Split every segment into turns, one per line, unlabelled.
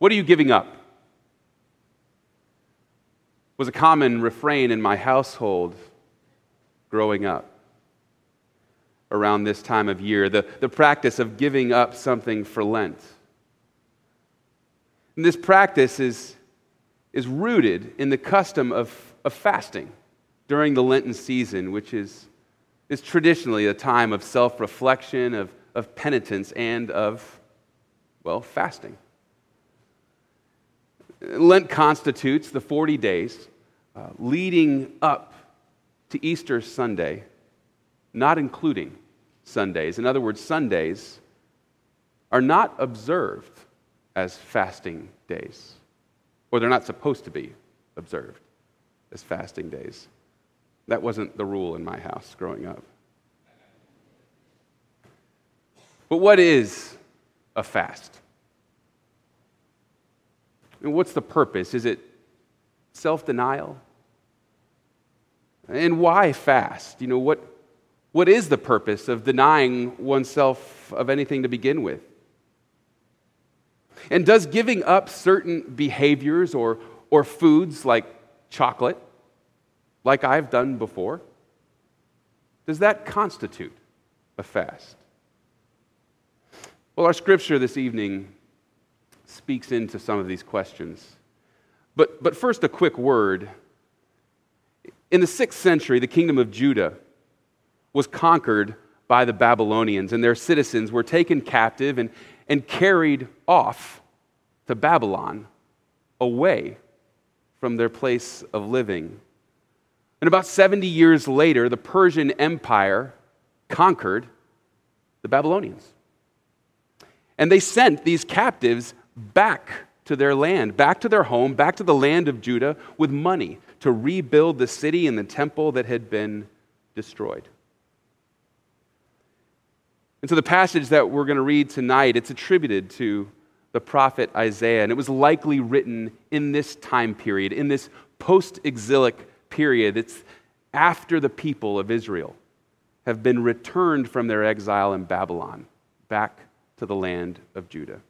What are you giving up? Was a common refrain in my household growing up around this time of year, the, the practice of giving up something for Lent. And this practice is, is rooted in the custom of, of fasting during the Lenten season, which is, is traditionally a time of self reflection, of, of penitence, and of, well, fasting. Lent constitutes the 40 days uh, leading up to Easter Sunday, not including Sundays. In other words, Sundays are not observed as fasting days, or they're not supposed to be observed as fasting days. That wasn't the rule in my house growing up. But what is a fast? And what's the purpose? Is it self denial? And why fast? You know, what, what is the purpose of denying oneself of anything to begin with? And does giving up certain behaviors or, or foods like chocolate, like I've done before, does that constitute a fast? Well, our scripture this evening speaks into some of these questions. But, but first, a quick word. In the sixth century, the kingdom of Judah was conquered by the Babylonians, and their citizens were taken captive and, and carried off to Babylon, away from their place of living. And about 70 years later, the Persian Empire conquered the Babylonians. And they sent these captives back to their land, back to their home, back to the land of Judah with money to rebuild the city and the temple that had been destroyed. And so the passage that we're going to read tonight, it's attributed to the prophet Isaiah, and it was likely written in this time period, in this post exilic period. It's after the people of Israel have been returned from their exile in Babylon back to the land of Judah.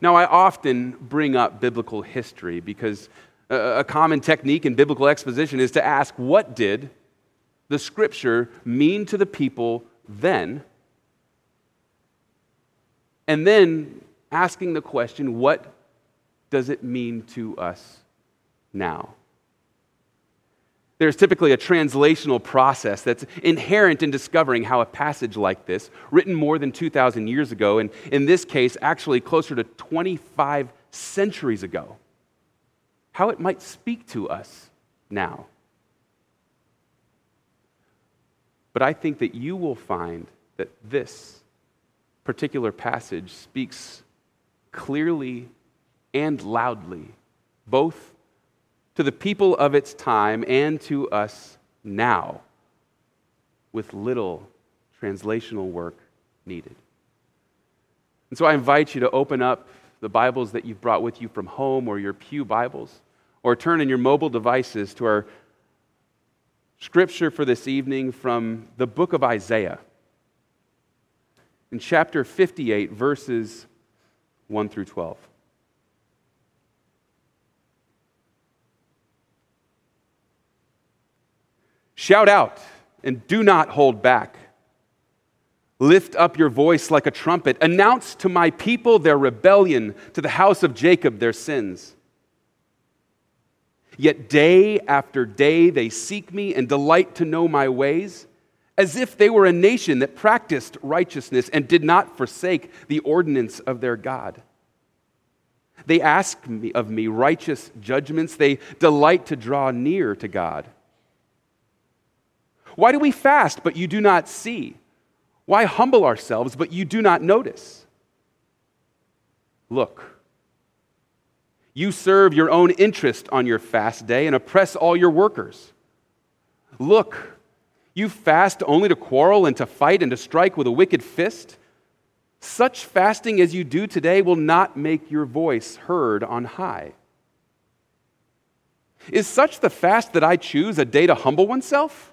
Now, I often bring up biblical history because a common technique in biblical exposition is to ask what did the scripture mean to the people then? And then asking the question, what does it mean to us now? There's typically a translational process that's inherent in discovering how a passage like this, written more than 2,000 years ago, and in this case, actually closer to 25 centuries ago, how it might speak to us now. But I think that you will find that this particular passage speaks clearly and loudly, both to the people of its time and to us now, with little translational work needed. And so I invite you to open up the Bibles that you've brought with you from home or your Pew Bibles, or turn in your mobile devices to our scripture for this evening from the book of Isaiah. In chapter 58, verses 1 through 12. Shout out and do not hold back. Lift up your voice like a trumpet. Announce to my people their rebellion, to the house of Jacob their sins. Yet day after day they seek me and delight to know my ways, as if they were a nation that practiced righteousness and did not forsake the ordinance of their God. They ask me, of me righteous judgments, they delight to draw near to God. Why do we fast, but you do not see? Why humble ourselves, but you do not notice? Look, you serve your own interest on your fast day and oppress all your workers. Look, you fast only to quarrel and to fight and to strike with a wicked fist. Such fasting as you do today will not make your voice heard on high. Is such the fast that I choose a day to humble oneself?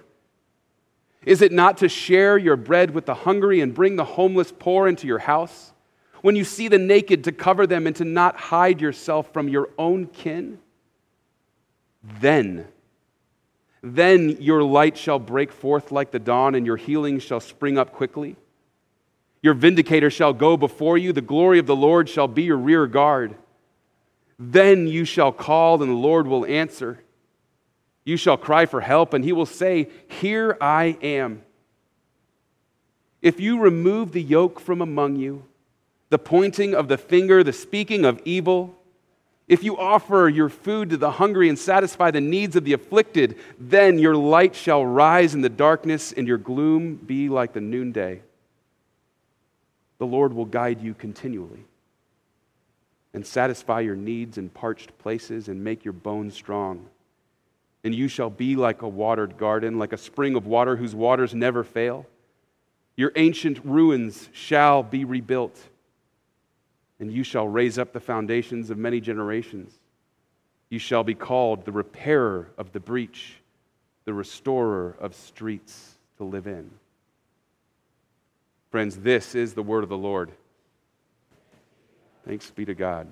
Is it not to share your bread with the hungry and bring the homeless poor into your house? When you see the naked, to cover them and to not hide yourself from your own kin? Then, then your light shall break forth like the dawn, and your healing shall spring up quickly. Your vindicator shall go before you, the glory of the Lord shall be your rear guard. Then you shall call, and the Lord will answer. You shall cry for help, and he will say, Here I am. If you remove the yoke from among you, the pointing of the finger, the speaking of evil, if you offer your food to the hungry and satisfy the needs of the afflicted, then your light shall rise in the darkness, and your gloom be like the noonday. The Lord will guide you continually and satisfy your needs in parched places and make your bones strong. And you shall be like a watered garden, like a spring of water whose waters never fail. Your ancient ruins shall be rebuilt, and you shall raise up the foundations of many generations. You shall be called the repairer of the breach, the restorer of streets to live in. Friends, this is the word of the Lord. Thanks be to God.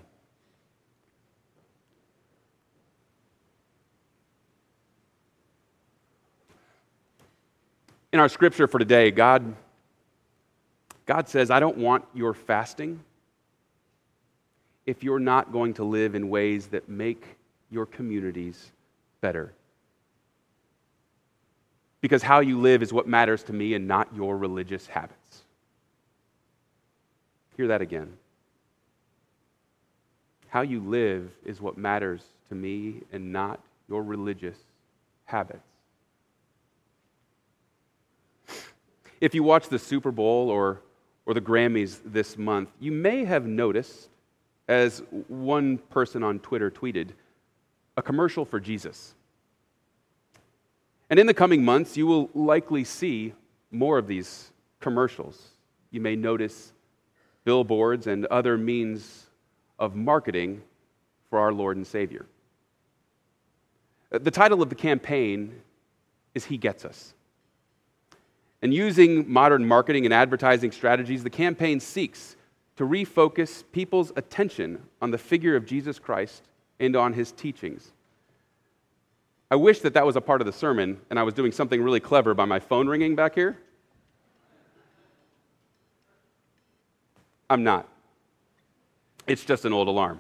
In our scripture for today, God, God says, I don't want your fasting if you're not going to live in ways that make your communities better. Because how you live is what matters to me and not your religious habits. Hear that again. How you live is what matters to me and not your religious habits. If you watch the Super Bowl or, or the Grammys this month, you may have noticed, as one person on Twitter tweeted, a commercial for Jesus. And in the coming months, you will likely see more of these commercials. You may notice billboards and other means of marketing for our Lord and Savior. Uh, the title of the campaign is He Gets Us. And using modern marketing and advertising strategies, the campaign seeks to refocus people's attention on the figure of Jesus Christ and on his teachings. I wish that that was a part of the sermon and I was doing something really clever by my phone ringing back here. I'm not. It's just an old alarm.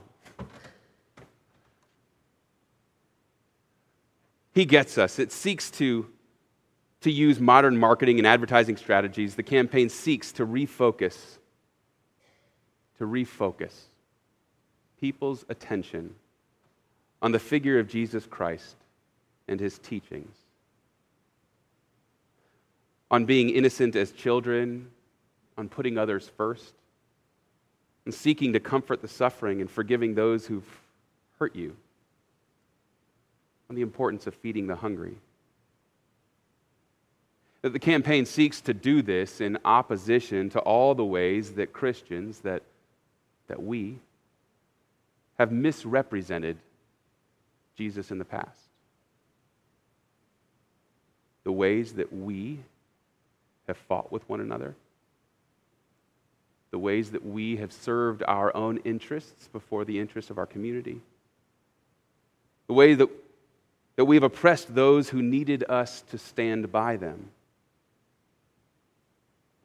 He gets us. It seeks to to use modern marketing and advertising strategies, the campaign seeks to refocus, to refocus people's attention on the figure of Jesus Christ and his teachings, on being innocent as children, on putting others first, and seeking to comfort the suffering and forgiving those who've hurt you, on the importance of feeding the hungry. That the campaign seeks to do this in opposition to all the ways that Christians, that, that we, have misrepresented Jesus in the past. The ways that we have fought with one another. The ways that we have served our own interests before the interests of our community. The way that, that we have oppressed those who needed us to stand by them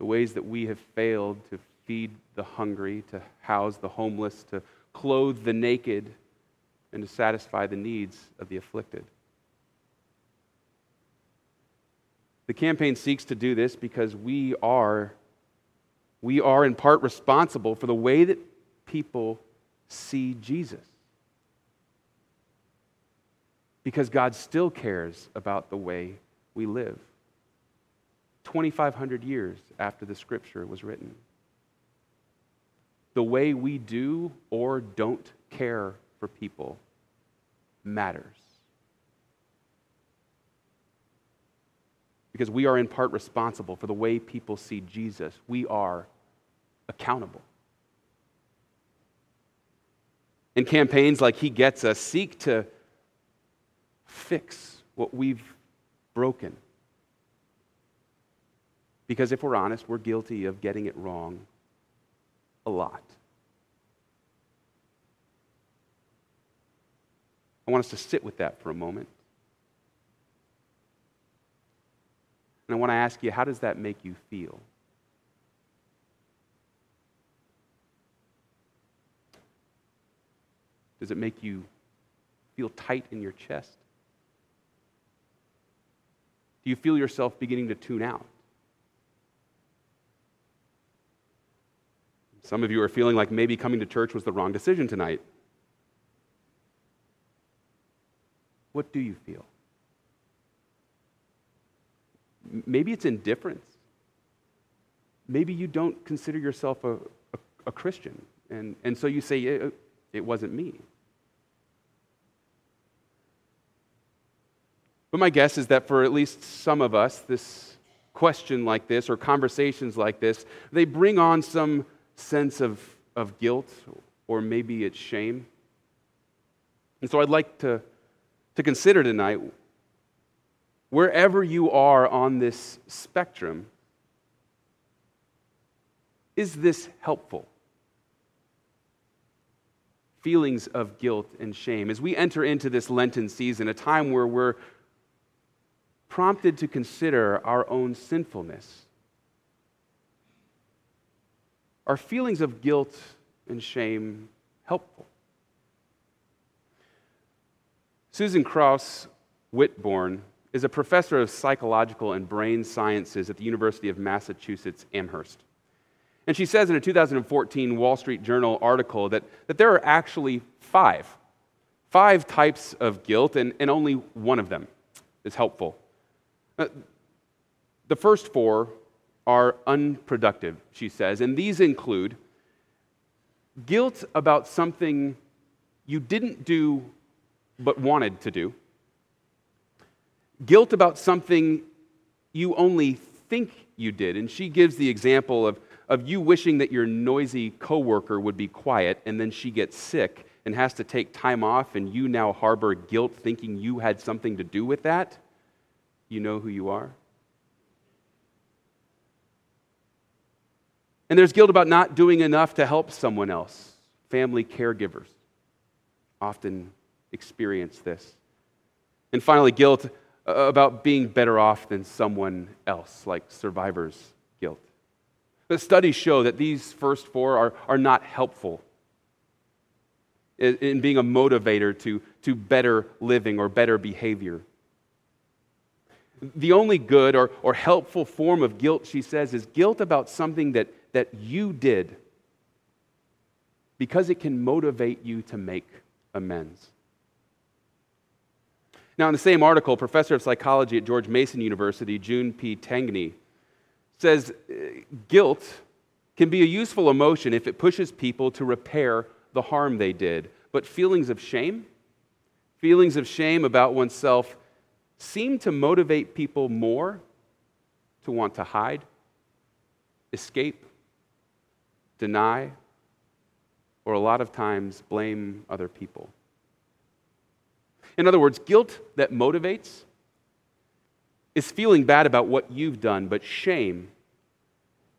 the ways that we have failed to feed the hungry, to house the homeless, to clothe the naked, and to satisfy the needs of the afflicted. The campaign seeks to do this because we are, we are in part responsible for the way that people see Jesus. Because God still cares about the way we live. 2,500 years after the scripture was written. the way we do or don't care for people matters. Because we are in part responsible for the way people see Jesus. We are accountable. And campaigns like He Gets Us seek to fix what we've broken. Because if we're honest, we're guilty of getting it wrong a lot. I want us to sit with that for a moment. And I want to ask you, how does that make you feel? Does it make you feel tight in your chest? Do you feel yourself beginning to tune out? Some of you are feeling like maybe coming to church was the wrong decision tonight. What do you feel? Maybe it's indifference. Maybe you don't consider yourself a, a, a Christian, and, and so you say, it, it wasn't me. But my guess is that for at least some of us, this question like this or conversations like this, they bring on some sense of, of guilt or maybe it's shame. And so I'd like to, to consider tonight wherever you are on this spectrum, is this helpful? Feelings of guilt and shame. As we enter into this Lenten season, a time where we're prompted to consider our own sinfulness are feelings of guilt and shame helpful? Susan Krauss Whitbourne is a professor of psychological and brain sciences at the University of Massachusetts Amherst. And she says in a 2014 Wall Street Journal article that, that there are actually five, five types of guilt, and, and only one of them is helpful. Uh, the first four are unproductive, she says, and these include guilt about something you didn't do but wanted to do, guilt about something you only think you did. And she gives the example of, of you wishing that your noisy coworker would be quiet, and then she gets sick and has to take time off, and you now harbor guilt thinking you had something to do with that. You know who you are? And there's guilt about not doing enough to help someone else. Family caregivers often experience this. And finally, guilt uh, about being better off than someone else, like survivor's guilt. The studies show that these first four are, are not helpful in, in being a motivator to, to better living or better behavior. The only good or, or helpful form of guilt, she says, is guilt about something that that you did because it can motivate you to make amends. Now, in the same article, professor of psychology at George Mason University, June P. Tangney, says uh, guilt can be a useful emotion if it pushes people to repair the harm they did. But feelings of shame, feelings of shame about oneself, seem to motivate people more to want to hide, escape, deny, or a lot of times blame other people. In other words, guilt that motivates is feeling bad about what you've done, but shame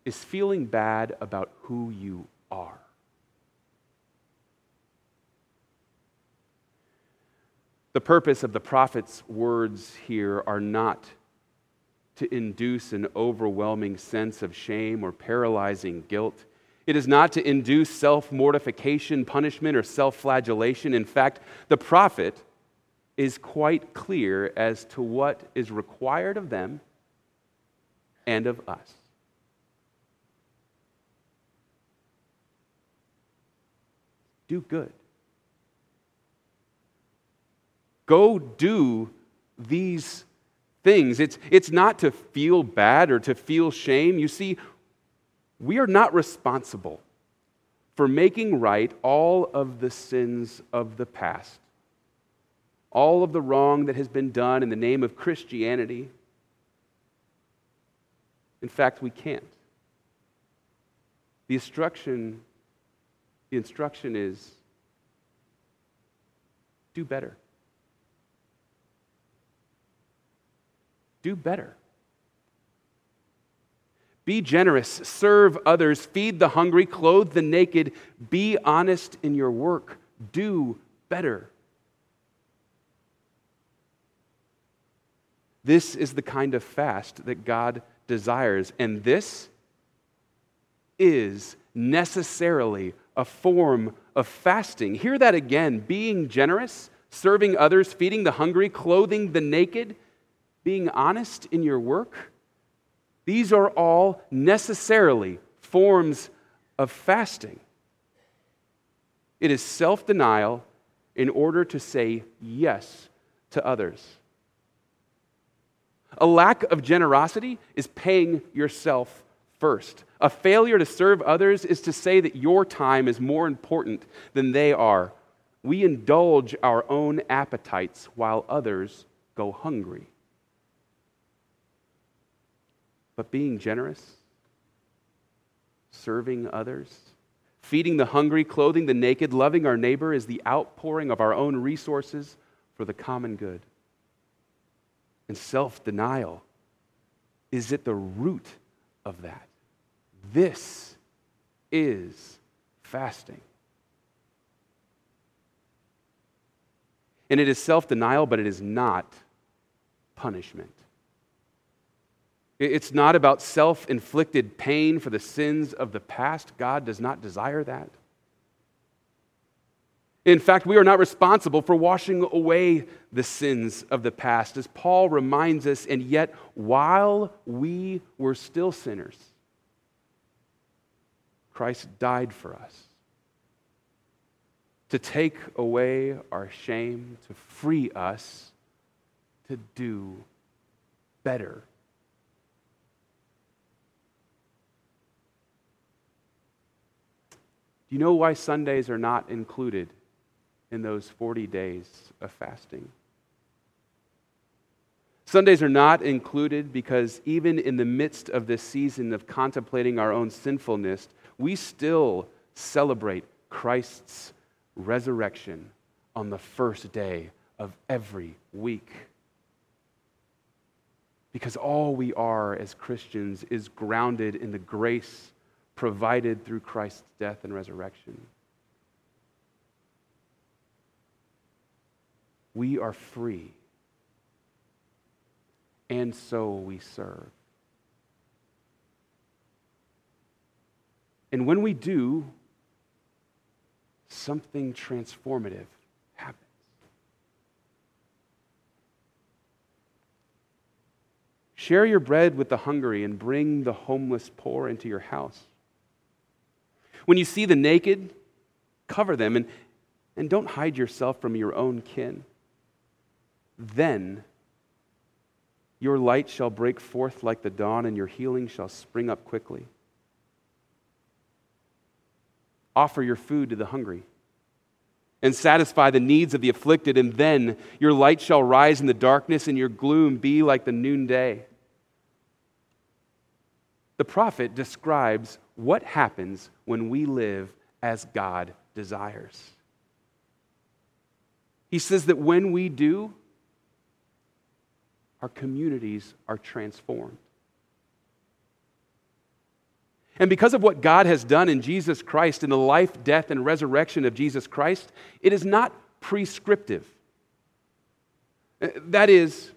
is feeling bad about who you are. The purpose of the prophet's words here are not to induce an overwhelming sense of shame or paralyzing guilt. It is not to induce self mortification, punishment, or self flagellation. In fact, the prophet is quite clear as to what is required of them and of us. Do good. Go do these things. It's, it's not to feel bad or to feel shame. You see, we are not responsible for making right all of the sins of the past, all of the wrong that has been done in the name of Christianity. In fact, we can't. The instruction, the instruction is do better. Do better. Be generous, serve others, feed the hungry, clothe the naked, be honest in your work, do better. This is the kind of fast that God desires, and this is necessarily a form of fasting. Hear that again. Being generous, serving others, feeding the hungry, clothing the naked, being honest in your work these are all necessarily forms of fasting. It is self denial in order to say yes to others. A lack of generosity is paying yourself first. A failure to serve others is to say that your time is more important than they are. We indulge our own appetites while others go hungry. But being generous, serving others, feeding the hungry, clothing the naked, loving our neighbor is the outpouring of our own resources for the common good. And self denial is at the root of that. This is fasting. And it is self denial, but it is not punishment. It's not about self inflicted pain for the sins of the past. God does not desire that. In fact, we are not responsible for washing away the sins of the past, as Paul reminds us, and yet, while we were still sinners, Christ died for us to take away our shame, to free us to do better Do you know why Sundays are not included in those 40 days of fasting? Sundays are not included because even in the midst of this season of contemplating our own sinfulness, we still celebrate Christ's resurrection on the first day of every week. Because all we are as Christians is grounded in the grace provided through Christ's death and resurrection. We are free, and so we serve. And when we do, something transformative happens. Share your bread with the hungry and bring the homeless poor into your house. When you see the naked, cover them and, and don't hide yourself from your own kin. Then your light shall break forth like the dawn, and your healing shall spring up quickly. Offer your food to the hungry and satisfy the needs of the afflicted, and then your light shall rise in the darkness, and your gloom be like the noonday. The prophet describes what happens when we live as God desires. He says that when we do, our communities are transformed. And because of what God has done in Jesus Christ, in the life, death, and resurrection of Jesus Christ, it is not prescriptive. Uh, that is,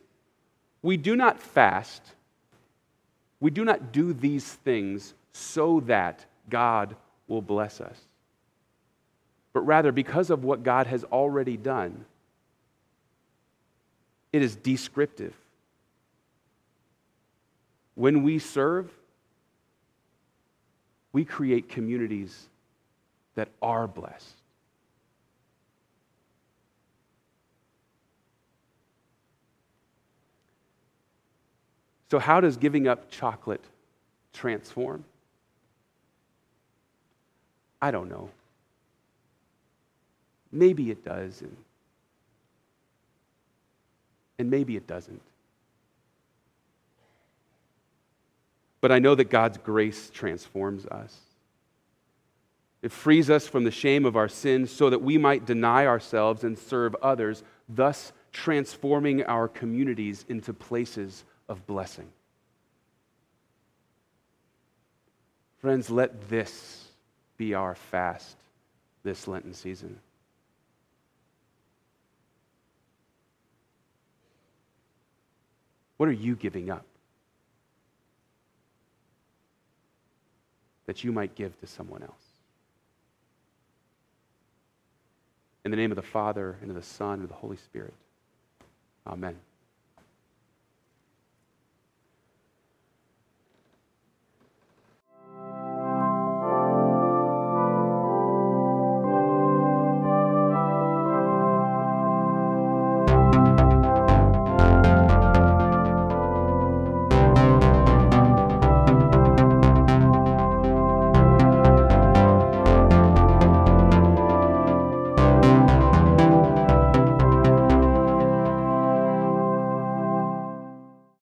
we do not fast we do not do these things so that God will bless us, but rather because of what God has already done. It is descriptive. When we serve, we create communities that are blessed. So, how does giving up chocolate transform? I don't know. Maybe it does, and, and maybe it doesn't. But I know that God's grace transforms us. It frees us from the shame of our sins so that we might deny ourselves and serve others, thus transforming our communities into places of blessing. Friends, let this be our fast this Lenten season. What are you giving up that you might give to someone else? In the name of the Father, and of the Son, and of the Holy Spirit. Amen.